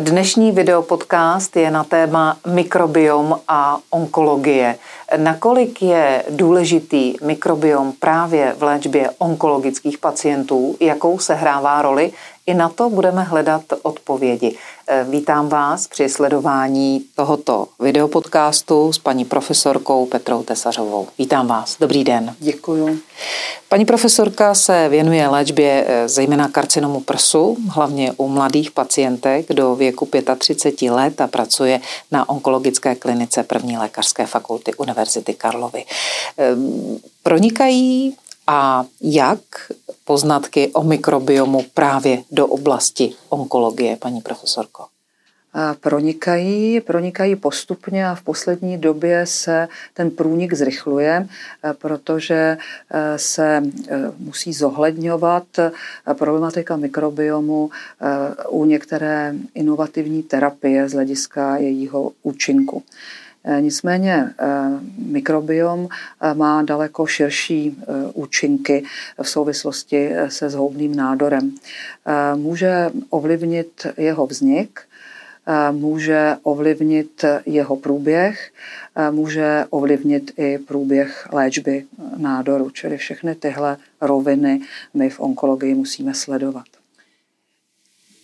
Dnešní videopodcast je na téma mikrobiom a onkologie. Nakolik je důležitý mikrobiom právě v léčbě onkologických pacientů, jakou se hrává roli, i na to budeme hledat odpovědi. Eh, vítám vás při sledování tohoto videopodcastu s paní profesorkou Petrou Tesařovou. Vítám vás. Dobrý den. Děkuji. Paní profesorka se věnuje léčbě eh, zejména karcinomu prsu, hlavně u mladých pacientek do věku 35 let a pracuje na onkologické klinice první lékařské fakulty Univerzity Karlovy. Ehm, pronikají a jak poznatky o mikrobiomu právě do oblasti onkologie, paní profesorko? pronikají, pronikají postupně a v poslední době se ten průnik zrychluje, protože se musí zohledňovat problematika mikrobiomu u některé inovativní terapie z hlediska jejího účinku. Eh, nicméně eh, mikrobiom eh, má daleko širší účinky v souvislosti se zhoubným nádorem. Může ovlivnit jeho vznik, může ovlivnit jeho průběh, může ovlivnit i průběh léčby nádoru, čili všechny tyhle roviny my v onkologii musíme sledovat.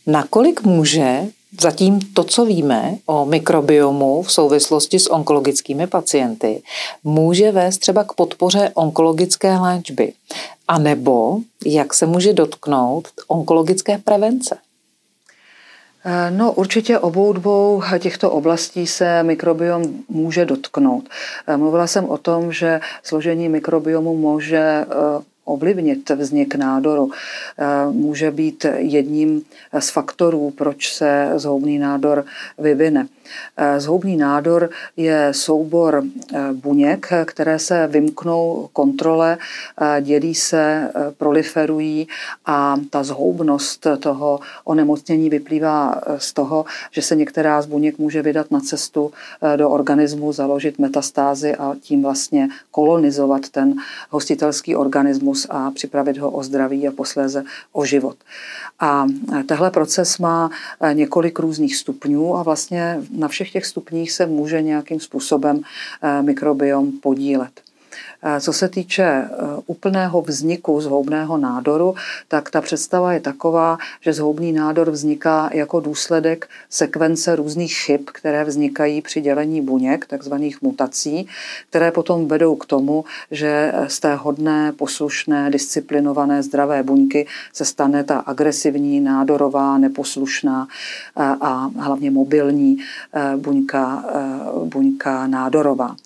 Nakolik může Zatím to, co víme o mikrobiomu v souvislosti s onkologickými pacienty, může vést třeba k podpoře onkologické léčby. A nebo jak se může dotknout onkologické prevence? Eh, no určitě obou dvou těchto oblastí se mikrobiom může dotknout. Eh, mluvila jsem o tom, že složení mikrobiomu může eh, ovlivnit vznik nádoru. Eh, může být jedním z faktorů, proč se zhoubný nádor vyvine. Eh, zhoubný nádor je soubor eh, buněk, které se vymknou kontrole, dělí se, proliferují a ta zhoubnost toho onemocnění vyplývá z toho, že se některá z buněk může vydat na cestu do organismu, založit metastázy a tím vlastně kolonizovat ten hostitelský organismus a připravit ho o zdraví a posléze o život. A tehle proces má několik různých stupňů a vlastně na všech těch stupních se může nějakým způsobem eh, mikrobiom podílet. Co se týče e, úplného vzniku zhoubného nádoru, tak ta představa je taková, že zhoubný nádor vzniká jako důsledek sekvence různých chyb, které vznikají při dělení buněk, takzvaných mutací, které potom vedou k tomu, že z té hodné, poslušné, disciplinované, zdravé buňky se stane ta agresivní, nádorová, neposlušná a hlavně mobilní buňka, buňka nádorová.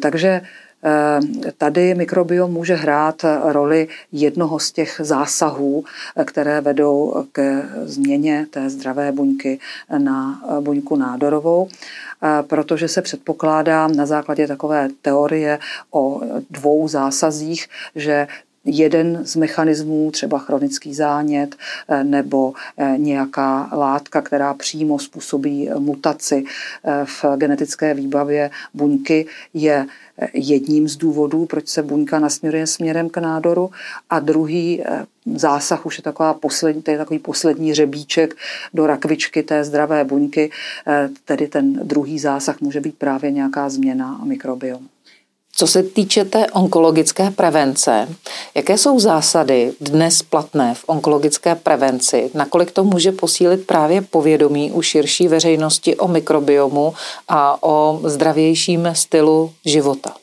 Takže Eh, tady mikrobiom může hrát roli jednoho z těch zásahů, eh, které vedou ke změně té zdravé buňky na buňku nádorovou, eh, protože se předpokládá na základě takové teorie o dvou zásazích, že jeden z mechanismů, třeba chronický zánět nebo nějaká látka, která přímo způsobí mutaci v genetické výbavě buňky, je jedním z důvodů, proč se buňka nasměruje směrem k nádoru a druhý eh, zásah už je taková poslední, to je takový poslední řebíček do rakvičky té zdravé buňky, eh, tedy ten druhý zásah může být právě nějaká změna mikrobiomu. Co se týče té onkologické prevence, jaké jsou zásady dnes platné v onkologické prevenci? Nakolik to může posílit právě povědomí u širší veřejnosti o mikrobiomu a o zdravějším stylu života?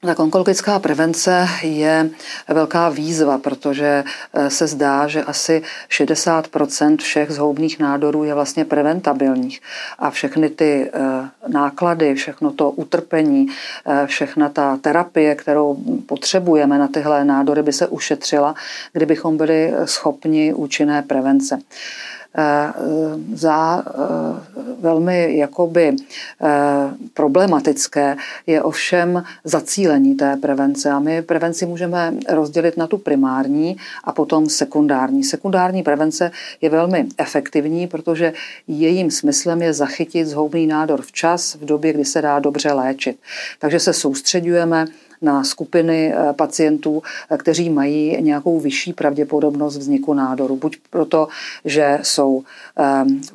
Tak onkologická prevence je velká výzva, protože eh, se zdá, že asi 60% všech zhoubných nádorů je vlastně preventabilních. A všechny ty eh, náklady, všechno to utrpení, eh, všechna ta terapie, kterou potřebujeme na tyhle nádory, by se ušetřila, kdybychom byli schopni účinné prevence. Eh, za eh, velmi jakoby eh, problematické je ovšem zacílení té prevence. A my prevenci můžeme rozdělit na tu primární a potom sekundární. Sekundární prevence je velmi efektivní, protože jejím smyslem je zachytit zhoubný nádor včas v době, kdy se dá dobře léčit. Takže se soustředujeme na skupiny pacientů, kteří mají nějakou vyšší pravděpodobnost vzniku nádoru. Buď proto, že jsou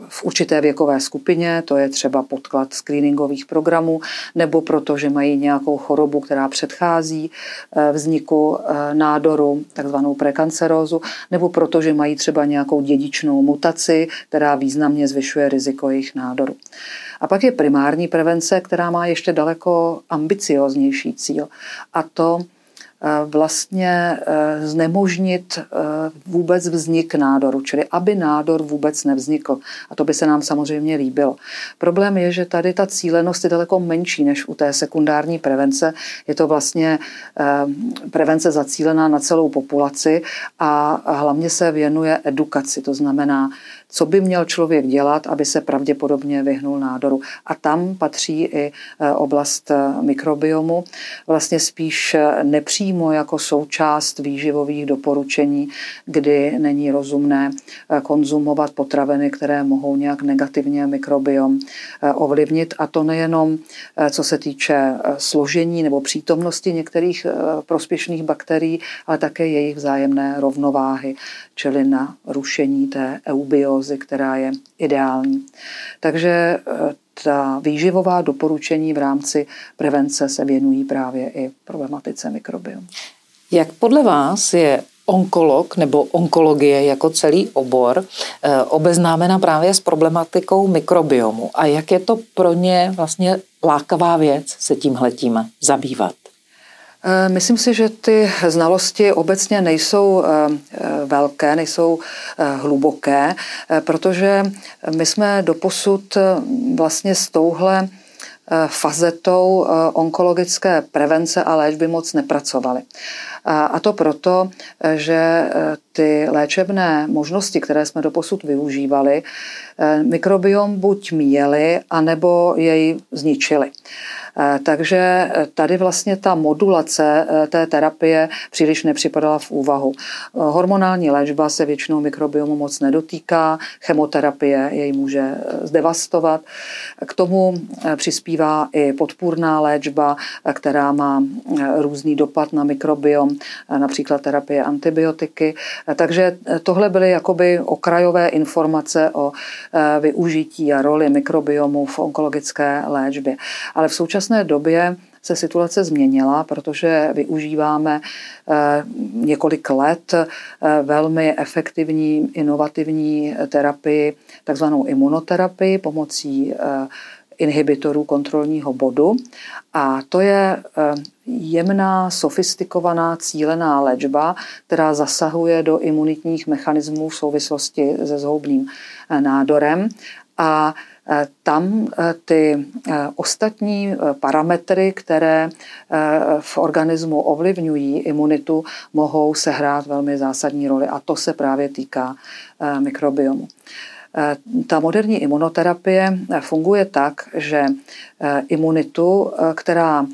v určité věkové skupině, to je třeba podklad screeningových programů, nebo proto, že mají nějakou chorobu, která předchází vzniku nádoru, takzvanou prekancerózu, nebo proto, že mají třeba nějakou dědičnou mutaci, která významně zvyšuje riziko jejich nádoru. A pak je primární prevence, která má ještě daleko ambicioznější cíl. A to Eh, vlastně eh, znemožnit eh, vůbec vznik nádoru, čili aby nádor vůbec nevznikl. A to by se nám samozřejmě líbilo. Problém je, že tady ta cílenost je daleko menší než u té sekundární prevence. Je to vlastně prevence zacílená na celou populaci a hlavně se věnuje edukaci. To znamená co by měl člověk dělat, aby se pravděpodobně vyhnul nádoru. A tam patří i e, oblast e, mikrobiomu, vlastně spíš e, nepřímo jako součást výživových doporučení, kdy není rozumné konzumovat potraviny, které mohou nějak negativně mikrobiom ovlivnit. A to nejenom co se týče složení nebo přítomnosti některých prospěšných bakterií, ale také jejich vzájemné rovnováhy, čili na rušení té eubiozy diagnózy, která je ideální. Takže e, ta výživová doporučení v rámci prevence se věnují právě i problematice mikrobiomu. Jak podle vás je onkolog nebo onkologie jako celý obor e, obeznámena právě s problematikou mikrobiomu a jak je to pro ně vlastně lákavá věc se tímhletím zabývat? Eh, myslím si, že ty znalosti obecně nejsou eh, eh, velké, nejsou hluboké, protože my jsme doposud vlastně s touhle fazetou onkologické prevence a léčby moc nepracovali. A to proto, že ty léčebné možnosti, které jsme doposud využívali, mikrobiom buď měli, anebo jej zničili. Eh, takže eh, tady vlastně ta modulace eh, té terapie příliš nepřipadala v úvahu. Hormonální léčba se většinou mikrobiomu moc nedotýká, chemoterapie jej může zdevastovat. K tomu přispívá i podpůrná léčba, která má různý dopad na mikrobiom, například terapie antibiotiky. Takže tohle byly jakoby okrajové informace o využití a roli mikrobiomu v onkologické léčbě. Ale v současné době se situace změnila, protože využíváme eh, několik let eh, velmi efektivní, inovativní terapii, takzvanou imunoterapii pomocí eh, inhibitorů kontrolního bodu. A to je jemná, sofistikovaná, cílená léčba, která zasahuje do imunitních mechanismů v souvislosti se zhoubným nádorem. A Eh, tam eh, ty eh, ostatní parametry, které v organismu ovlivňují imunitu, mohou sehrát velmi zásadní roli a to se právě týká mikrobiomu. Ta moderní imunoterapie funguje tak, že imunitu, která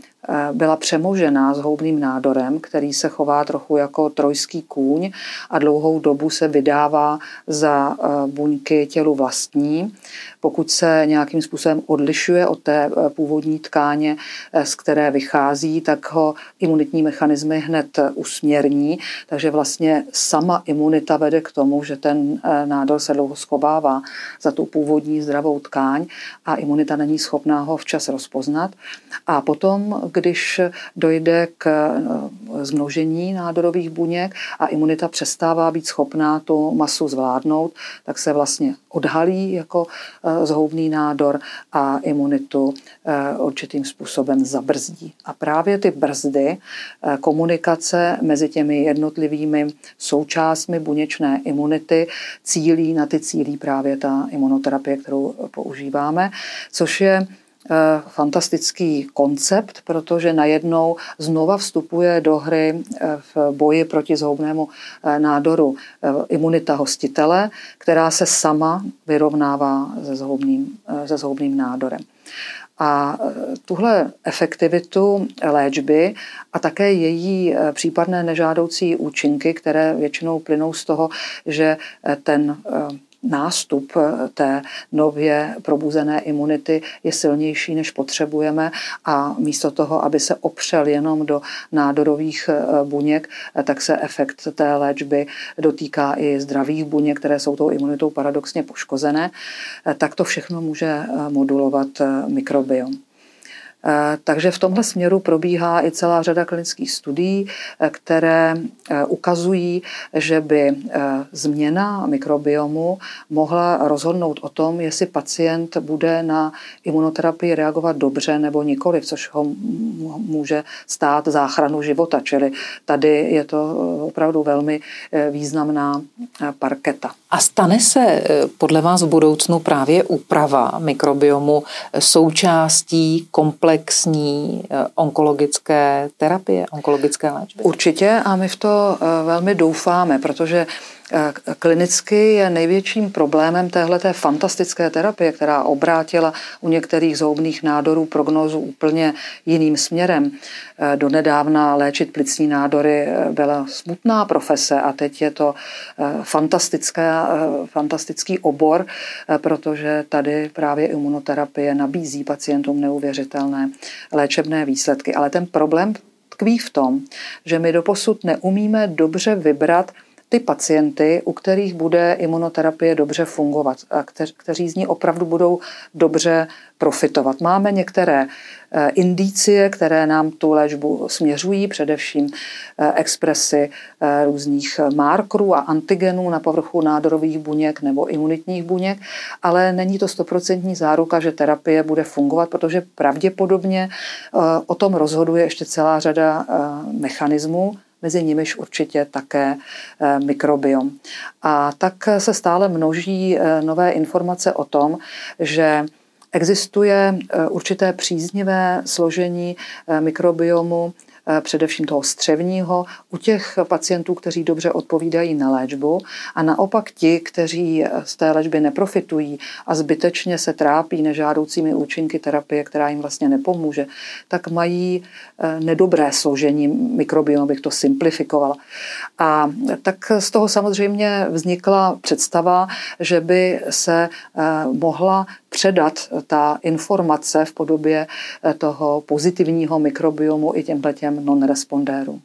byla přemožená zhoubným nádorem, který se chová trochu jako trojský kůň a dlouhou dobu se vydává za buňky tělu vlastní, pokud se nějakým způsobem odlišuje od té eh, původní tkáně, eh, z které vychází, tak ho imunitní mechanismy hned eh, usměrní. Takže vlastně sama imunita vede k tomu, že ten nádor se dlouho schovává za tu původní zdravou tkáň a imunita není schopná ho včas rozpoznat. A potom, když dojde k zmnožení nádorových buněk a imunita přestává být schopná tu masu zvládnout, tak se vlastně odhalí jako Eh, zhoubný nádor a imunitu eh, určitým způsobem zabrzdí. A právě ty brzdy eh, komunikace mezi těmi jednotlivými součástmi buněčné imunity cílí, na ty cílí právě ta imunoterapie, kterou používáme, což je fantastický koncept, protože najednou znova vstupuje do hry eh, v boji proti zhoubnému eh, nádoru imunita hostitele, která se sama vyrovnává se zhoubným, se zhoubným nádorem. A tuhle efektivitu léčby a také její případné nežádoucí účinky, které většinou plynou z toho, že ten nástup té nově probuzené imunity je silnější, než potřebujeme a místo toho, aby se opřel jenom do nádorových buněk, tak se efekt té léčby dotýká i zdravých buněk, které jsou tou imunitou paradoxně poškozené, tak to všechno může modulovat mikrobiom. Eh, takže v tomhle směru probíhá i celá řada klinických studií, eh, které eh, ukazují, že by změna mikrobiomu mohla rozhodnout o tom, jestli pacient bude na imunoterapii reagovat dobře nebo nikoli, což ho může stát záchranu života. Čili tady je to opravdu velmi významná parketa. A stane se podle vás v budoucnu právě úprava mikrobiomu součástí komplexní komplexní eh, onkologické terapie, onkologické léčby? Určitě a my v to eh, velmi doufáme, protože klinicky je největším problémem téhleté fantastické terapie, která obrátila u některých zhoubných nádorů prognózu úplně jiným směrem. Eh, donedávna léčit plicní nádory eh, byla smutná profese a teď je to fantastický obor, protože tady právě imunoterapie nabízí pacientům neuvěřitelné léčebné výsledky. Ale ten problém tkví v tom, že my doposud neumíme dobře vybrat ty pacienty, u kterých bude imunoterapie dobře fungovat a kteří z ní opravdu budou dobře profitovat. Máme některé eh, indicie, které nám tu léčbu směřují, především eh, expresy eh, různých markerů a antigenů na povrchu nádorových buněk nebo imunitních buněk, ale není to stoprocentní záruka, že terapie bude fungovat, protože pravděpodobně o tom rozhoduje ještě celá řada mechanismů, mezi nimiž určitě také eh, mikrobiom. A tak se stále množí eh, nové informace o tom, že Existuje eh, určité příznivé složení mikrobiomu především toho střevního, u těch pacientů, kteří dobře odpovídají na léčbu a naopak ti, kteří z té léčby neprofitují a zbytečně se trápí nežádoucími účinky terapie, která jim vlastně nepomůže, tak mají eh, nedobré složení mikrobiomu, bych to simplifikovala. A tak z toho samozřejmě vznikla představa, že by se eh, mohla předat ta informace v podobě toho pozitivního mikrobiomu i těmhle těm non-respondérům.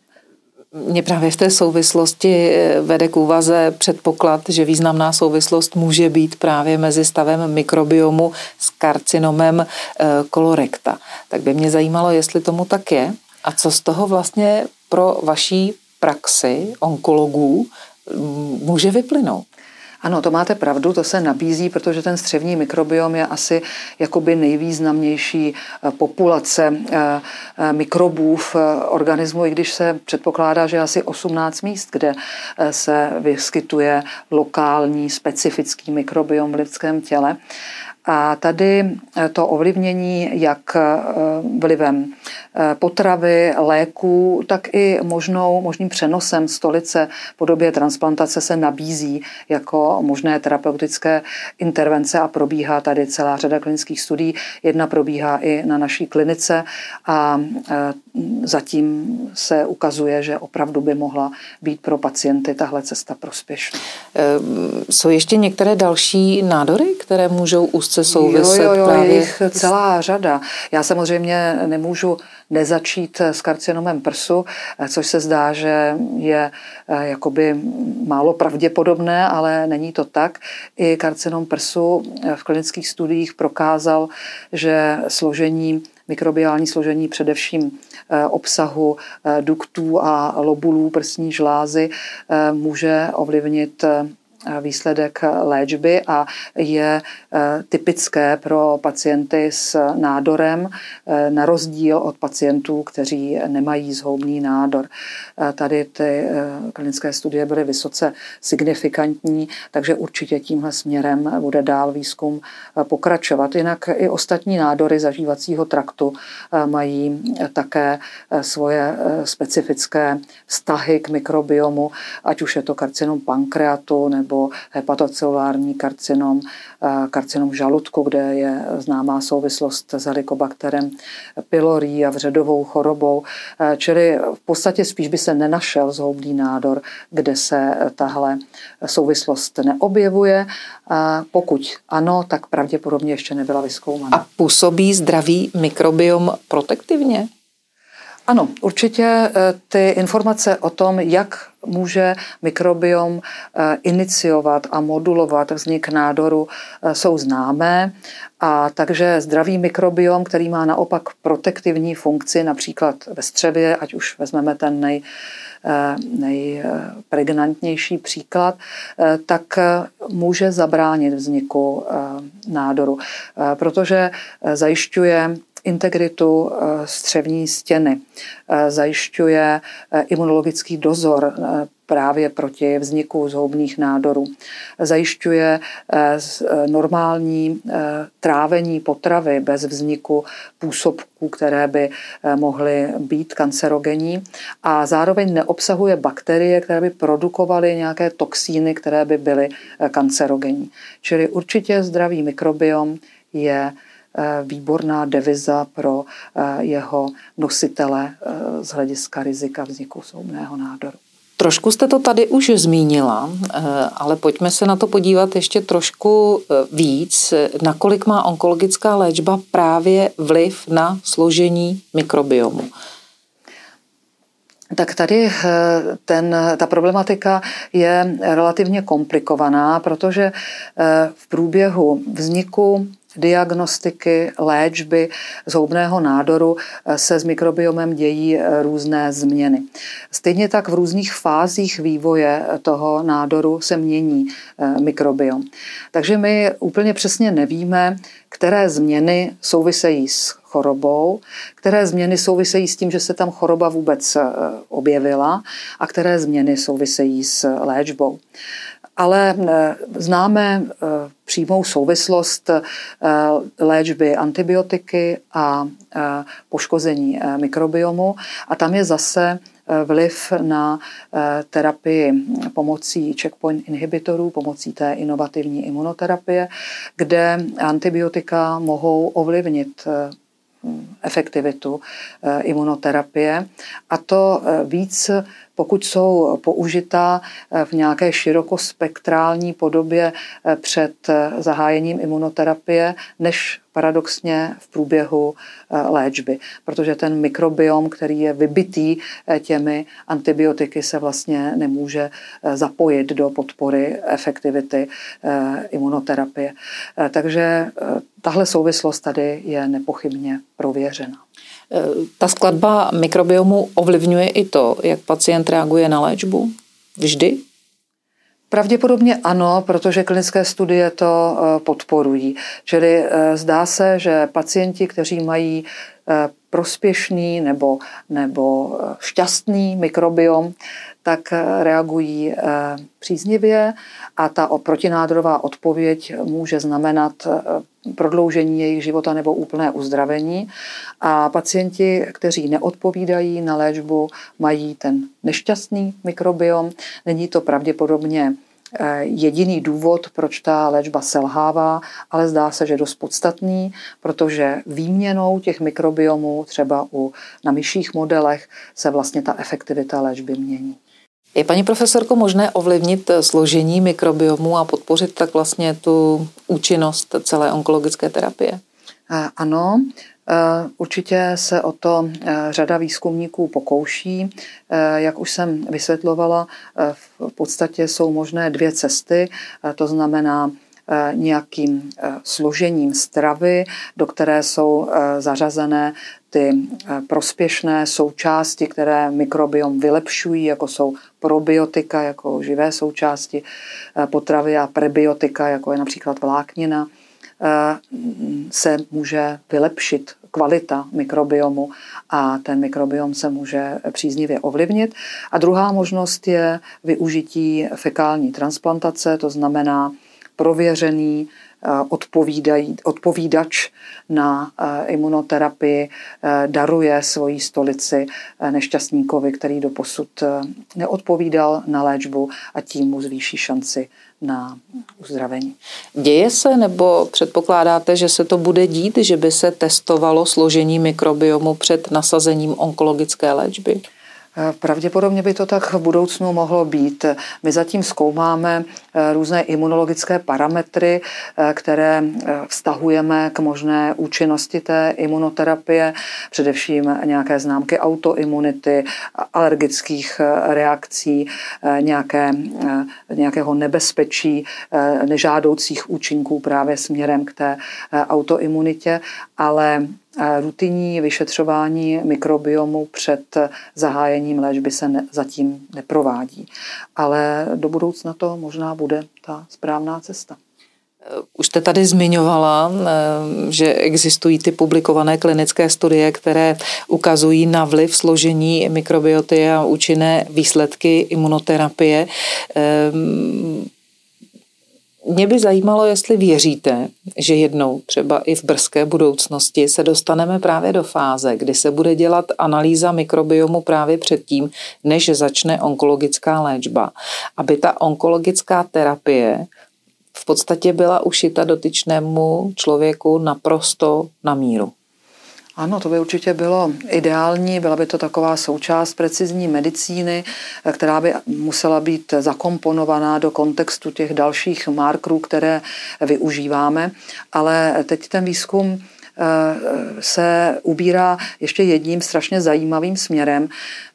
Mě právě v té souvislosti eh, vede k úvaze předpoklad, že významná souvislost může být právě mezi stavem mikrobiomu s karcinomem eh, kolorekta. Tak by mě zajímalo, jestli tomu tak je a co z toho vlastně pro vaší praxi onkologů může vyplynout. Ano, to máte pravdu, to se nabízí, protože ten střevní mikrobiom je asi jakoby nejvýznamnější eh, populace eh, eh, mikrobů v organismu, i když se předpokládá, že asi 18 míst, kde se vyskytuje lokální specifický mikrobiom v lidském těle. A tady to ovlivnění jak vlivem potravy, léků, tak i možnou, možným přenosem stolice v podobě transplantace se nabízí jako možné terapeutické intervence a probíhá tady celá řada klinických studií. Jedna probíhá i na naší klinice a zatím se ukazuje, že opravdu by mohla být pro pacienty tahle cesta prospěšná. Jsou ještě některé další nádory, které můžou úzce souviset jo, jo, jo, právě... Jich celá řada. Já samozřejmě nemůžu nezačít s karcinomem prsu, což se zdá, že je eh, jakoby málo pravděpodobné, ale není to tak. I karcinom prsu v klinických studiích prokázal, že složení mikrobiální složení především eh, obsahu eh, duktů a lobulů prsní žlázy může ovlivnit výsledek léčby a je eh, typické pro pacienty s nádorem, eh, na rozdíl od pacientů, kteří nemají zhoubný nádor. Eh, tady ty klinické studie byly vysoce signifikantní, takže určitě tímhle směrem bude dál výzkum pokračovat. Jinak i ostatní nádory zažívacího traktu mají také svoje specifické vztahy k mikrobiomu, ať už je to karcinom pankreatu nebo nebo hepatocelulární karcinom, karcinom žaludku, kde je známá souvislost s helikobakterem pylori a vředovou chorobou. Čili v podstatě spíš by se nenašel zhoubný nádor, kde se tahle souvislost neobjevuje. Pokud ano, tak pravděpodobně ještě nebyla vyskoumána. A působí zdravý mikrobiom protektivně? Ano, určitě eh, ty informace o tom, jak může mikrobiom eh, iniciovat a modulovat vznik nádoru, eh, jsou známé. A takže zdravý mikrobiom, který má naopak protektivní funkci, například ve střevě, ať už vezmeme ten nej, nejpregnantnější příklad, tak může zabránit vzniku nádoru, protože zajišťuje integritu eh, střevní stěny, eh, zajišťuje eh, imunologický dozor právě proti vzniku zhoubných nádorů. Zajišťuje normální trávení potravy bez vzniku působků, které by mohly být kancerogenní a zároveň neobsahuje bakterie, které by produkovaly nějaké toxíny, které by byly kancerogenní. Čili určitě zdravý mikrobiom je výborná deviza pro eh, jeho nositele eh, z hlediska rizika vzniku soumného nádoru. Trošku jste to tady už zmínila, ale pojďme se na to podívat ještě trošku víc. Nakolik má onkologická léčba právě vliv na složení mikrobiomu? Tak tady ten, ta problematika je relativně komplikovaná, protože v průběhu vzniku diagnostiky, léčby zhoubného nádoru eh, se s mikrobiomem dějí eh, různé změny. Stejně tak v různých fázích vývoje eh, toho nádoru se mění mikrobiom. Takže my úplně přesně nevíme, které změny souvisejí s chorobou, které změny souvisejí s tím, že se tam choroba vůbec objevila a které změny souvisejí s léčbou ale eh, známe eh, přímou souvislost eh, léčby antibiotiky a poškození mikrobiomu. A tam je zase vliv na terapii pomocí checkpoint inhibitorů, pomocí té inovativní imunoterapie, kde antibiotika mohou ovlivnit efektivitu imunoterapie. A to víc pokud jsou použita eh, v nějaké širokospektrální podobě eh, před eh, zahájením imunoterapie, než paradoxně v průběhu léčby. Protože ten mikrobiom, který je vybitý těmi antibiotiky, se vlastně nemůže zapojit do podpory efektivity imunoterapie. Takže tahle souvislost tady je nepochybně prověřena. Ta skladba mikrobiomu ovlivňuje i to, jak pacient reaguje na léčbu? Vždy? Pravděpodobně ano, protože klinické studie to eh, podporují. Čili eh, zdá se, že pacienti, kteří mají eh, prospěšný nebo, nebo šťastný mikrobiom, tak reagují příznivě a ta protinádorová odpověď může znamenat prodloužení jejich života nebo úplné uzdravení. A pacienti, kteří neodpovídají na léčbu, mají ten nešťastný mikrobiom. Není to pravděpodobně eh, jediný důvod, proč ta léčba selhává, ale zdá se, že dost podstatný, protože výměnou těch mikrobiomů třeba u, na myších modelech se vlastně ta efektivita léčby mění. Je, paní profesorko, možné ovlivnit složení mikrobiomu a podpořit tak vlastně tu účinnost celé onkologické terapie? Ano, Určitě se o to řada výzkumníků pokouší. Jak už jsem vysvětlovala, v podstatě jsou možné dvě cesty. To znamená nějakým složením stravy, do které jsou zařazené ty eh, prospěšné součásti, které mikrobiom vylepšují, jako jsou probiotika, jako živé součásti eh, potravy a prebiotika, jako je například vláknina, eh, se může vylepšit kvalita mikrobiomu a ten mikrobiom se může příznivě ovlivnit. A druhá možnost je využití fekální transplantace, to znamená prověřený odpovídají, odpovídač na imunoterapii daruje svoji stolici nešťastníkovi, který doposud neodpovídal na léčbu a tím mu zvýší šanci na uzdravení. Děje se nebo předpokládáte, že se to bude dít, že by se testovalo složení mikrobiomu před nasazením onkologické léčby? Pravděpodobně by to tak v budoucnu mohlo být. My zatím zkoumáme eh, různé imunologické parametry, eh, které eh, vztahujeme k možné účinnosti té imunoterapie, především nějaké známky autoimunity, alergických reakcí, nějaké, nějakého nebezpečí, nežádoucích účinků právě směrem k té autoimunitě, ale rutinní vyšetřování mikrobiomu před zahájením léčby se ne, zatím neprovádí. Ale do budoucna to možná bude ta správná cesta. Už jste tady zmiňovala, eh, že existují ty publikované klinické studie, které ukazují na vliv složení mikrobioty a účinné výsledky imunoterapie. Mě by zajímalo, jestli věříte, že jednou, třeba i v brzké budoucnosti, se dostaneme právě do fáze, kdy se bude dělat analýza mikrobiomu právě předtím, než začne onkologická léčba. Aby ta onkologická terapie v podstatě byla ušita dotyčnému člověku naprosto na míru. Ano, to by určitě bylo ideální, byla by to taková součást precizní medicíny, která by musela být zakomponovaná do kontextu těch dalších markerů, které využíváme. Ale teď ten výzkum eh, se ubírá ještě jedním strašně zajímavým směrem.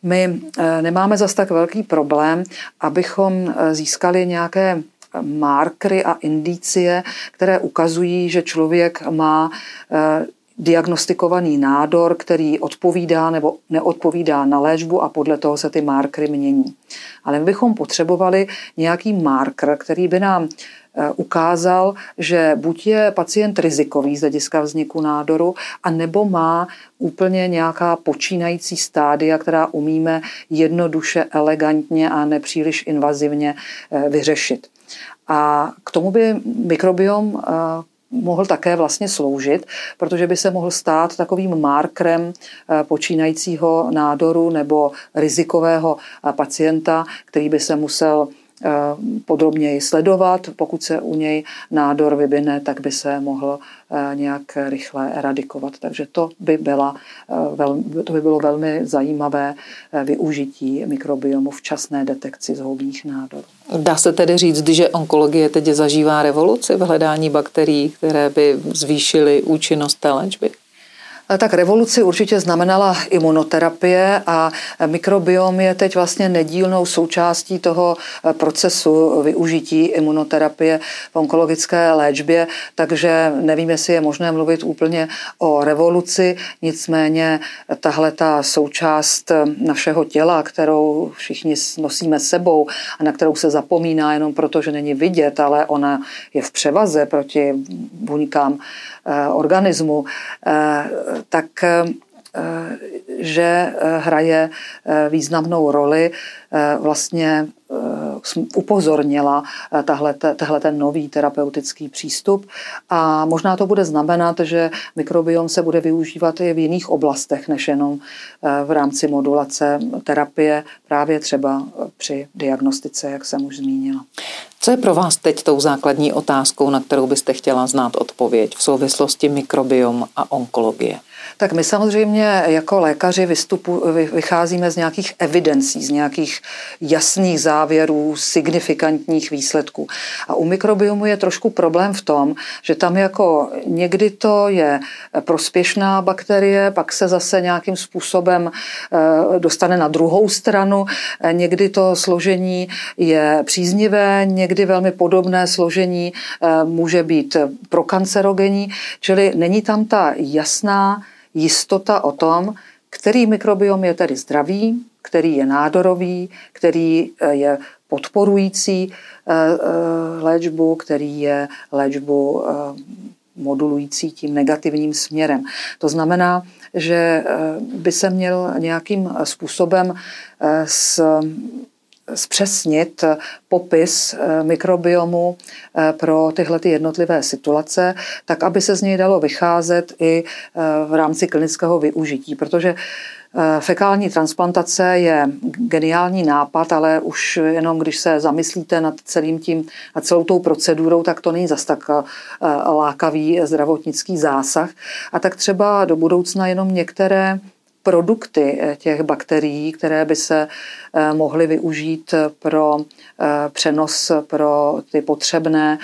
My eh, nemáme zas tak velký problém, abychom eh, získali nějaké markry a indicie, které ukazují, že člověk má diagnostikovaný nádor, který odpovídá nebo neodpovídá na léčbu a podle toho se ty markry mění. Ale my bychom potřebovali nějaký marker, který by nám eh, ukázal, že buď je pacient rizikový z hlediska vzniku nádoru, a nebo má úplně nějaká počínající stádia, která umíme jednoduše, elegantně a nepříliš invazivně eh, vyřešit. A k tomu by mikrobiom eh, mohl také vlastně sloužit, protože by se mohl stát takovým markrem eh, počínajícího nádoru nebo rizikového eh, pacienta, který by se musel podrobněji sledovat. Pokud se u něj nádor vybine, tak by se mohl nějak rychle eradikovat. Takže to by, byla, to by bylo velmi zajímavé využití mikrobiomu včasné detekci zhoubných nádorů. Dá se tedy říct, že onkologie teď zažívá revoluci v hledání bakterií, které by zvýšily účinnost té léčby? Tak revoluci určitě znamenala imunoterapie a mikrobiom je teď vlastně nedílnou součástí toho procesu využití imunoterapie v onkologické léčbě, takže nevím, jestli je možné mluvit úplně o revoluci, nicméně tahle ta součást našeho těla, kterou všichni nosíme sebou a na kterou se zapomíná jenom proto, že není vidět, ale ona je v převaze proti buňkám Eh, organismu, eh, tak eh, že hraje významnou roli, vlastně upozornila tahle ten nový terapeutický přístup a možná to bude znamenat, že mikrobiom se bude využívat i v jiných oblastech, než jenom v rámci modulace terapie, právě třeba při diagnostice, jak jsem už zmínila. Co je pro vás teď tou základní otázkou, na kterou byste chtěla znát odpověď v souvislosti mikrobiom a onkologie? Tak my samozřejmě jako lékaři vystupu, vycházíme z nějakých evidencí, z nějakých jasných závěrů, signifikantních výsledků. A u mikrobiomu je trošku problém v tom, že tam jako někdy to je prospěšná bakterie, pak se zase nějakým způsobem eh, dostane na druhou stranu. Někdy to složení je příznivé, někdy velmi podobné složení eh, může být prokancerogenní, čili není tam ta jasná jistota o tom, který mikrobiom je tedy zdravý, který je nádorový, který eh, je podporující eh, eh, léčbu, který je léčbu modulující tím negativním směrem. To znamená, že by se měl nějakým způsobem s zpřesnit popis mikrobiomu pro tyhle ty jednotlivé situace, tak aby se z něj dalo vycházet i v rámci klinického využití, protože Eh, fekální transplantace je geniální nápad, ale už jenom když se zamyslíte nad celým tím, nad celou tou procedurou, tak to není zas tak eh, lákavý zdravotnický zásah. A tak třeba do budoucna jenom některé produkty eh, těch bakterií, které by se mohly využít pro přenos pro ty potřebné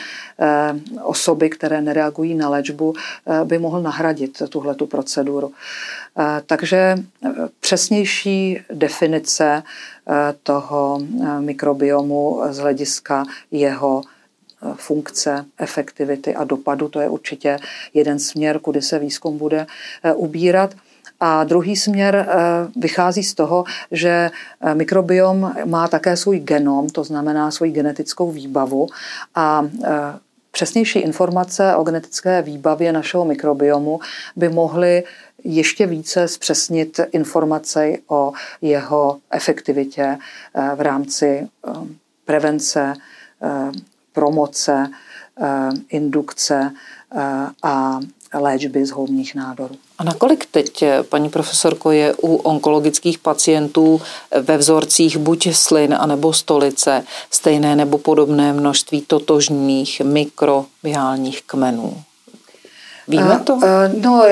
osoby, které nereagují na léčbu, by mohl nahradit tuhle tu proceduru. Takže přesnější definice toho mikrobiomu z hlediska jeho funkce, efektivity a dopadu, to je určitě jeden směr, kudy se výzkum bude ubírat. A druhý směr vychází z toho, že mikrobiom má také svůj genom, to znamená svou genetickou výbavu a přesnější informace o genetické výbavě našeho mikrobiomu by mohly ještě více zpřesnit informace o jeho efektivitě eh, v rámci eh, prevence, eh, promoce, indukce a léčby z houbních nádorů. A nakolik teď, paní profesorko, je u onkologických pacientů ve vzorcích buď slin anebo stolice stejné nebo podobné množství totožných mikrobiálních kmenů? Víme to? No,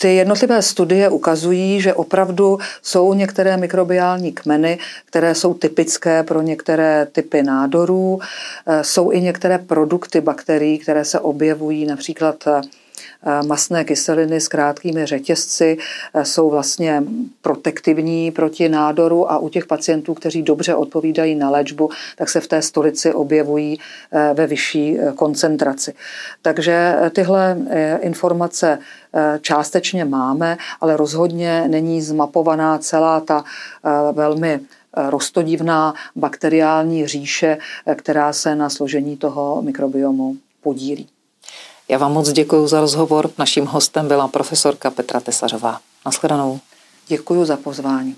ty jednotlivé studie ukazují, že opravdu jsou některé mikrobiální kmeny, které jsou typické pro některé typy nádorů. Jsou i některé produkty bakterií, které se objevují například Eh, masné kyseliny s krátkými řetězci eh, jsou vlastně protektivní proti nádoru a u těch pacientů, kteří dobře odpovídají na léčbu, tak se v té stolici objevují eh, ve vyšší koncentraci. Takže tyhle informace částečně máme, ale rozhodně není zmapovaná celá ta velmi rostodivná bakteriální říše, která se na složení toho mikrobiomu podílí. Já vám moc děkuji za rozhovor. Naším hostem byla profesorka Petra Tesařová. Naschledanou. Děkuji za pozvání.